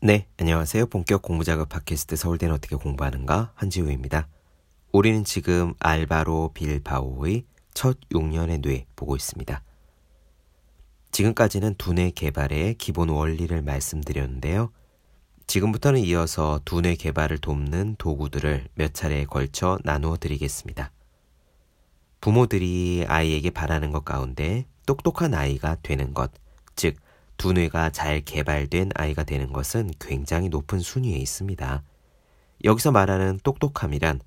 네, 안녕하세요. 본격 공부 작업 팟캐스트 서울대는 어떻게 공부하는가 한지우입니다. 우리는 지금 알바로 빌바오의 첫 6년의 뇌 보고 있습니다. 지금까지는 두뇌 개발의 기본 원리를 말씀드렸는데요. 지금부터는 이어서 두뇌 개발을 돕는 도구들을 몇 차례에 걸쳐 나누어 드리겠습니다. 부모들이 아이에게 바라는 것 가운데 똑똑한 아이가 되는 것, 즉, 두뇌가 잘 개발된 아이가 되는 것은 굉장히 높은 순위에 있습니다. 여기서 말하는 똑똑함이란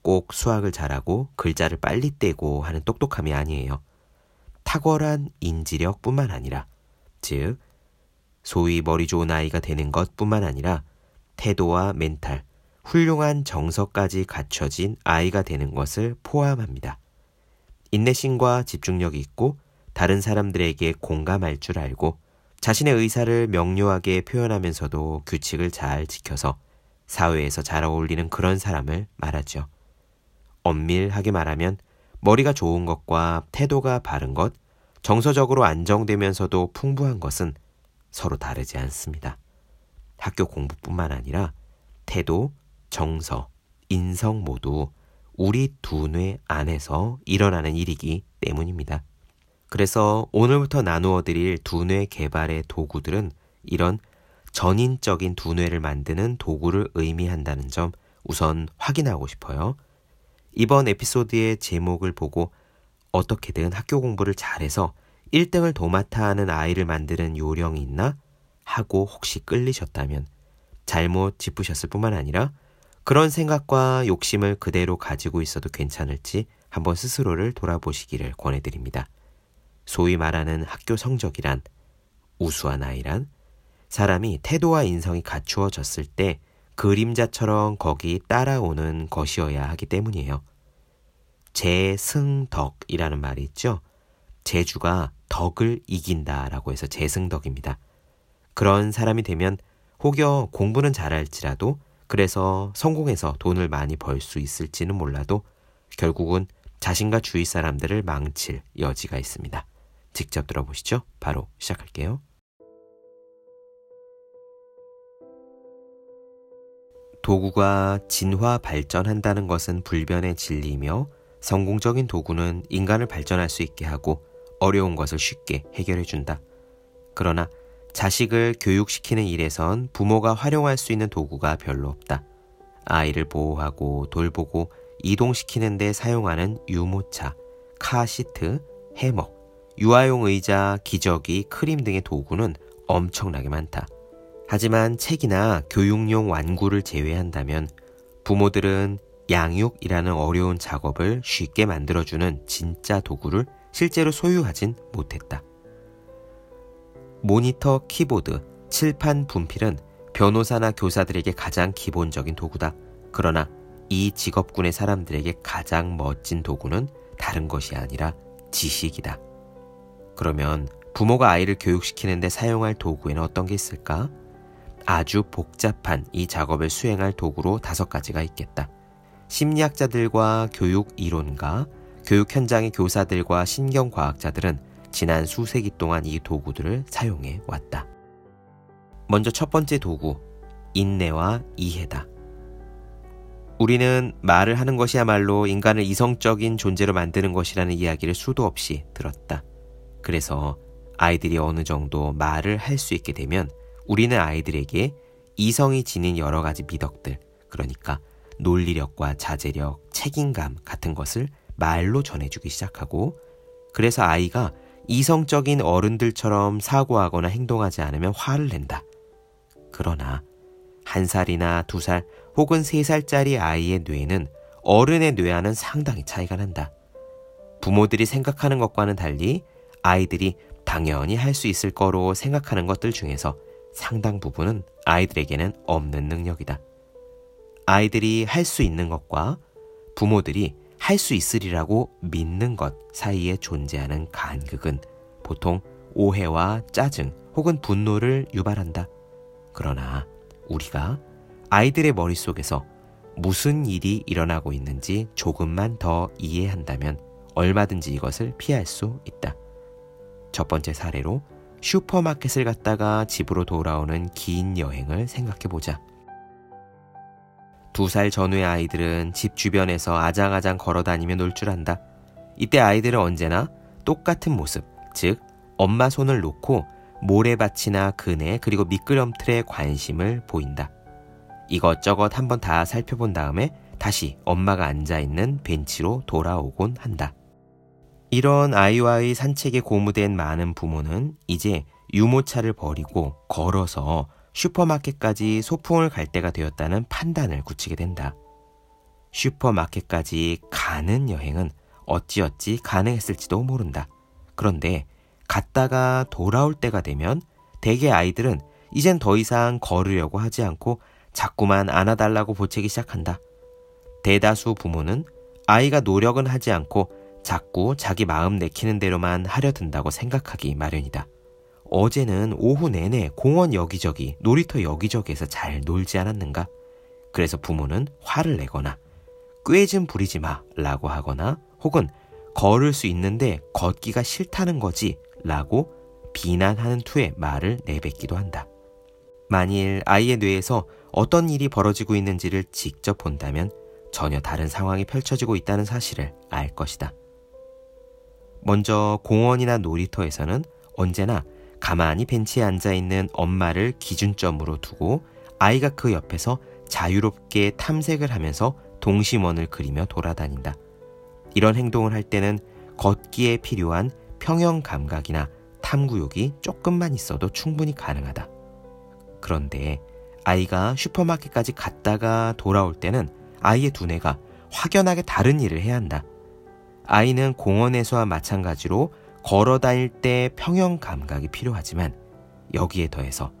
꼭 수학을 잘하고 글자를 빨리 떼고 하는 똑똑함이 아니에요. 탁월한 인지력 뿐만 아니라, 즉, 소위 머리 좋은 아이가 되는 것 뿐만 아니라 태도와 멘탈, 훌륭한 정서까지 갖춰진 아이가 되는 것을 포함합니다. 인내심과 집중력이 있고 다른 사람들에게 공감할 줄 알고 자신의 의사를 명료하게 표현하면서도 규칙을 잘 지켜서 사회에서 잘 어울리는 그런 사람을 말하죠. 엄밀하게 말하면 머리가 좋은 것과 태도가 바른 것, 정서적으로 안정되면서도 풍부한 것은 서로 다르지 않습니다. 학교 공부뿐만 아니라 태도, 정서, 인성 모두 우리 두뇌 안에서 일어나는 일이기 때문입니다. 그래서 오늘부터 나누어 드릴 두뇌 개발의 도구들은 이런 전인적인 두뇌를 만드는 도구를 의미한다는 점 우선 확인하고 싶어요. 이번 에피소드의 제목을 보고 어떻게든 학교 공부를 잘해서 1등을 도맡아 하는 아이를 만드는 요령이 있나? 하고 혹시 끌리셨다면 잘못 짚으셨을 뿐만 아니라 그런 생각과 욕심을 그대로 가지고 있어도 괜찮을지 한번 스스로를 돌아보시기를 권해드립니다. 소위 말하는 학교 성적이란 우수한 아이란 사람이 태도와 인성이 갖추어졌을 때 그림자처럼 거기 따라오는 것이어야 하기 때문이에요. 재승덕이라는 말이 있죠. 재주가 덕을 이긴다라고 해서 재승덕입니다. 그런 사람이 되면 혹여 공부는 잘할지라도 그래서 성공해서 돈을 많이 벌 수 있을지는 몰라도 결국은 자신과 주위 사람들을 망칠 여지가 있습니다. 직접 들어보시죠. 바로 시작할게요. 도구가 진화 발전한다는 것은 불변의 진리이며 성공적인 도구는 인간을 발전할 수 있게 하고 어려운 것을 쉽게 해결해 준다. 그러나 자식을 교육시키는 일에선 부모가 활용할 수 있는 도구가 별로 없다. 아이를 보호하고 돌보고 이동시키는 데 사용하는 유모차, 카시트, 해먹, 유아용 의자, 기저귀, 크림 등의 도구는 엄청나게 많다. 하지만 책이나 교육용 완구를 제외한다면 부모들은 양육이라는 어려운 작업을 쉽게 만들어주는 진짜 도구를 실제로 소유하진 못했다. 모니터, 키보드, 칠판, 분필은 변호사나 교사들에게 가장 기본적인 도구다. 그러나 이 직업군의 사람들에게 가장 멋진 도구는 다른 것이 아니라 지식이다. 그러면 부모가 아이를 교육시키는데 사용할 도구에는 어떤 게 있을까? 아주 복잡한 이 작업을 수행할 도구로 다섯 가지가 있겠다. 심리학자들과 교육 이론가, 교육 현장의 교사들과 신경과학자들은 지난 수세기 동안 이 도구들을 사용해 왔다. 먼저 첫 번째 도구, 인내와 이해다. 우리는 말을 하는 것이야말로 인간을 이성적인 존재로 만드는 것이라는 이야기를 수도 없이 들었다. 그래서 아이들이 어느 정도 말을 할 수 있게 되면 우리는 아이들에게 이성이 지닌 여러 가지 미덕들, 그러니까 논리력과 자제력, 책임감 같은 것을 말로 전해주기 시작하고 그래서 아이가 이성적인 어른들처럼 사고하거나 행동하지 않으면 화를 낸다. 그러나 한 살이나 두 살 혹은 세 살짜리 아이의 뇌는 어른의 뇌와는 상당히 차이가 난다. 부모들이 생각하는 것과는 달리 아이들이 당연히 할 수 있을 거로 생각하는 것들 중에서 상당 부분은 아이들에게는 없는 능력이다. 아이들이 할 수 있는 것과 부모들이 할 수 있으리라고 믿는 것 사이에 존재하는 간극은 보통 오해와 짜증 혹은 분노를 유발한다. 그러나 우리가 아이들의 머릿속에서 무슨 일이 일어나고 있는지 조금만 더 이해한다면 얼마든지 이것을 피할 수 있다. 첫 번째 사례로 슈퍼마켓을 갔다가 집으로 돌아오는 긴 여행을 생각해 보자. 두 살 전후의 아이들은 집 주변에서 아장아장 걸어 다니며 놀 줄 안다. 이때 아이들은 언제나 똑같은 모습, 즉, 엄마 손을 놓고 모래밭이나 그네 그리고 미끄럼틀에 관심을 보인다. 이것저것 한번 다 살펴본 다음에 다시 엄마가 앉아있는 벤치로 돌아오곤 한다. 이런 아이와의 산책에 고무된 많은 부모는 이제 유모차를 버리고 걸어서 슈퍼마켓까지 소풍을 갈 때가 되었다는 판단을 굳히게 된다. 슈퍼마켓까지 가는 여행은 어찌어찌 가능했을지도 모른다. 그런데 갔다가 돌아올 때가 되면 대개 아이들은 이젠 더 이상 걸으려고 하지 않고 자꾸만 안아달라고 보채기 시작한다. 대다수 부모는 아이가 노력은 하지 않고 자꾸 자기 마음 내키는 대로만 하려 든다고 생각하기 마련이다. 어제는 오후 내내 공원 여기저기, 놀이터 여기저기에서 잘 놀지 않았는가? 그래서 부모는 화를 내거나 꾀좀 부리지 마 라고 하거나 혹은 걸을 수 있는데 걷기가 싫다는 거지 라고 비난하는 투의 말을 내뱉기도 한다. 만일 아이의 뇌에서 어떤 일이 벌어지고 있는지를 직접 본다면 전혀 다른 상황이 펼쳐지고 있다는 사실을 알 것이다. 먼저 공원이나 놀이터에서는 언제나 가만히 벤치에 앉아 있는 엄마를 기준점으로 두고 아이가 그 옆에서 자유롭게 탐색을 하면서 동심원을 그리며 돌아다닌다. 이런 행동을 할 때는 걷기에 필요한 평형 감각이나 탐구욕이 조금만 있어도 충분히 가능하다. 그런데 아이가 슈퍼마켓까지 갔다가 돌아올 때는 아이의 두뇌가 확연하게 다른 일을 해야 한다. 아이는 공원에서와 마찬가지로 걸어 다닐 때 평형 감각이 필요하지만 여기에 더해서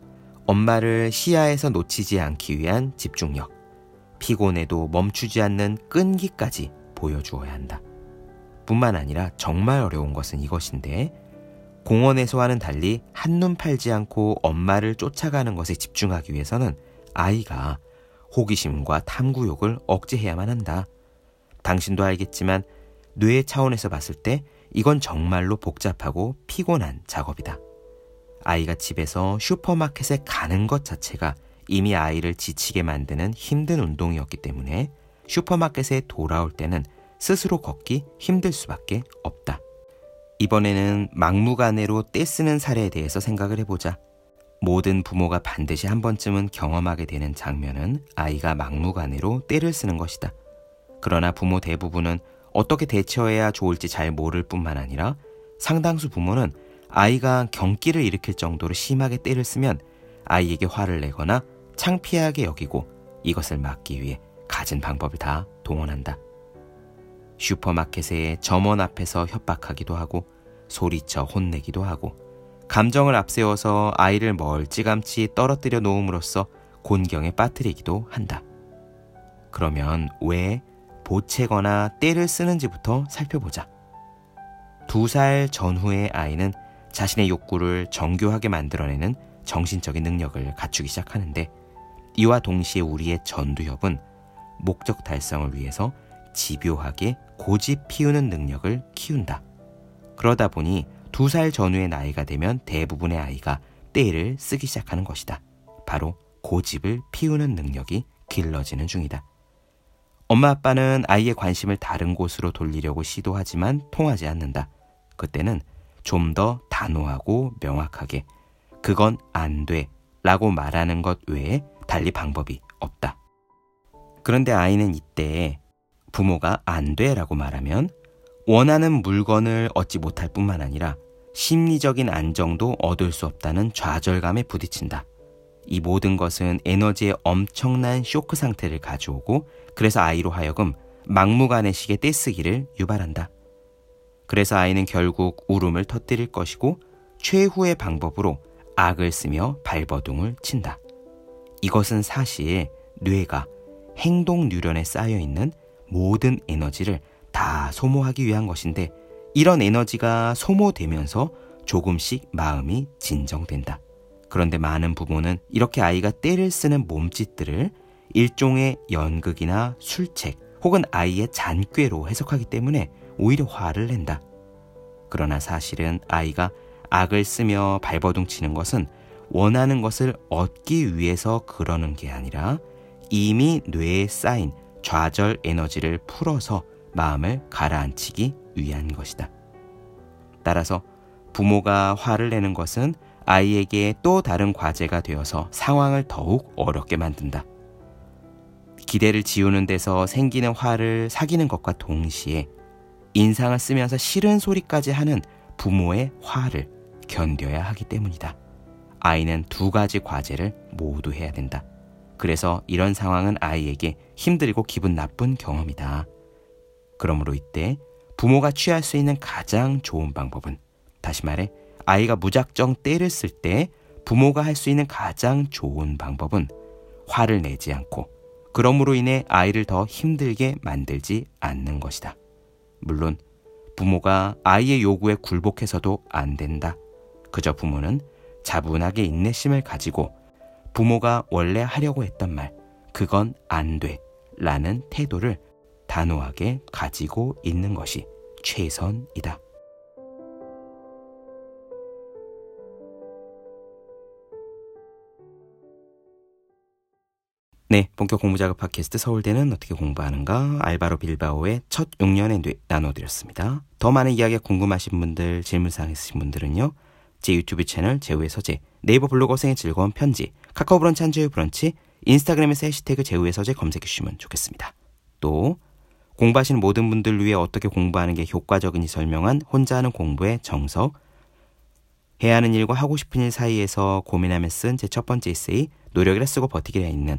엄마를 시야에서 놓치지 않기 위한 집중력, 피곤해도 멈추지 않는 끈기까지 보여주어야 한다. 뿐만 아니라 정말 어려운 것은 이것인데 공원에서와는 달리 한눈 팔지 않고 엄마를 쫓아가는 것에 집중하기 위해서는 아이가 호기심과 탐구욕을 억제해야만 한다. 당신도 알겠지만 뇌 차원에서 봤을 때 이건 정말로 복잡하고 피곤한 작업이다. 아이가 집에서 슈퍼마켓에 가는 것 자체가 이미 아이를 지치게 만드는 힘든 운동이었기 때문에 슈퍼마켓에 돌아올 때는 스스로 걷기 힘들 수밖에 없다. 이번에는 막무가내로 떼쓰는 사례에 대해서 생각을 해보자. 모든 부모가 반드시 한 번쯤은 경험하게 되는 장면은 아이가 막무가내로 떼를 쓰는 것이다. 그러나 부모 대부분은 어떻게 대처해야 좋을지 잘 모를 뿐만 아니라 상당수 부모는 아이가 경기를 일으킬 정도로 심하게 떼를 쓰면 아이에게 화를 내거나 창피하게 여기고 이것을 막기 위해 가진 방법을 다 동원한다. 슈퍼마켓의 점원 앞에서 협박하기도 하고 소리쳐 혼내기도 하고 감정을 앞세워서 아이를 멀찌감치 떨어뜨려 놓음으로써 곤경에 빠뜨리기도 한다. 그러면 왜 보채거나 때를 쓰는지부터 살펴보자. 두 살 전후의 아이는 자신의 욕구를 정교하게 만들어내는 정신적인 능력을 갖추기 시작하는데 이와 동시에 우리의 전두엽은 목적 달성을 위해서 집요하게 고집 피우는 능력을 키운다. 그러다 보니 두 살 전후의 나이가 되면 대부분의 아이가 때를 쓰기 시작하는 것이다. 바로 고집을 피우는 능력이 길러지는 중이다. 엄마 아빠는 아이의 관심을 다른 곳으로 돌리려고 시도하지만 통하지 않는다. 그때는 좀 더 단호하고 명확하게 그건 안 돼. 라고 말하는 것 외에 달리 방법이 없다. 그런데 아이는 이때 부모가 안 돼 라고 말하면 원하는 물건을 얻지 못할 뿐만 아니라 심리적인 안정도 얻을 수 없다는 좌절감에 부딪힌다. 이 모든 것은 에너지의 엄청난 쇼크 상태를 가져오고 그래서 아이로 하여금 막무가내식의 떼쓰기를 유발한다. 그래서 아이는 결국 울음을 터뜨릴 것이고 최후의 방법으로 악을 쓰며 발버둥을 친다. 이것은 사실 뇌가 행동 뉴런에 쌓여 있는 모든 에너지를 다 소모하기 위한 것인데 이런 에너지가 소모되면서 조금씩 마음이 진정된다. 그런데 많은 부모는 이렇게 아이가 때를 쓰는 몸짓들을 일종의 연극이나 술책 혹은 아이의 잔꾀로 해석하기 때문에 오히려 화를 낸다. 그러나 사실은 아이가 악을 쓰며 발버둥 치는 것은 원하는 것을 얻기 위해서 그러는 게 아니라 이미 뇌에 쌓인 좌절 에너지를 풀어서 마음을 가라앉히기 위한 것이다. 따라서 부모가 화를 내는 것은 아이에게 또 다른 과제가 되어서 상황을 더욱 어렵게 만든다. 기대를 지우는 데서 생기는 화를 사귀는 것과 동시에 인상을 쓰면서 싫은 소리까지 하는 부모의 화를 견뎌야 하기 때문이다. 아이는 두 가지 과제를 모두 해야 된다. 그래서 이런 상황은 아이에게 힘들고 기분 나쁜 경험이다. 그러므로 이때 부모가 취할 수 있는 가장 좋은 방법은 다시 말해 아이가 무작정 때를 쓸때 부모가 할 수 있는 가장 좋은 방법은 화를 내지 않고 그러므로 인해 아이를 더 힘들게 만들지 않는 것이다. 물론 부모가 아이의 요구에 굴복해서도 안 된다. 그저 부모는 자분하게 인내심을 가지고 부모가 원래 하려고 했던 말, 그건 안 돼. 라는 태도를 단호하게 가지고 있는 것이 최선이다. 네, 본격 공부작업 팟캐스트 서울대는 어떻게 공부하는가 알바로 빌바오의 첫 6년의 뇌 나눠드렸습니다. 더 많은 이야기가 궁금하신 분들, 질문사항 있으신 분들은요. 제 유튜브 채널 제우의 서재, 네이버 블로그 생의 즐거운 편지, 카카오 브런치 한주의 브런치, 인스타그램에서 해시태그 제우의 서재 검색해 주시면 좋겠습니다. 또 공부하시는 모든 분들 위해 어떻게 공부하는 게 효과적인지 설명한 혼자 하는 공부의 정석, 해야 하는 일과 하고 싶은 일 사이에서 고민하며 쓴 제 첫 번째 에세이, 노력이라 쓰고 버티기라 있는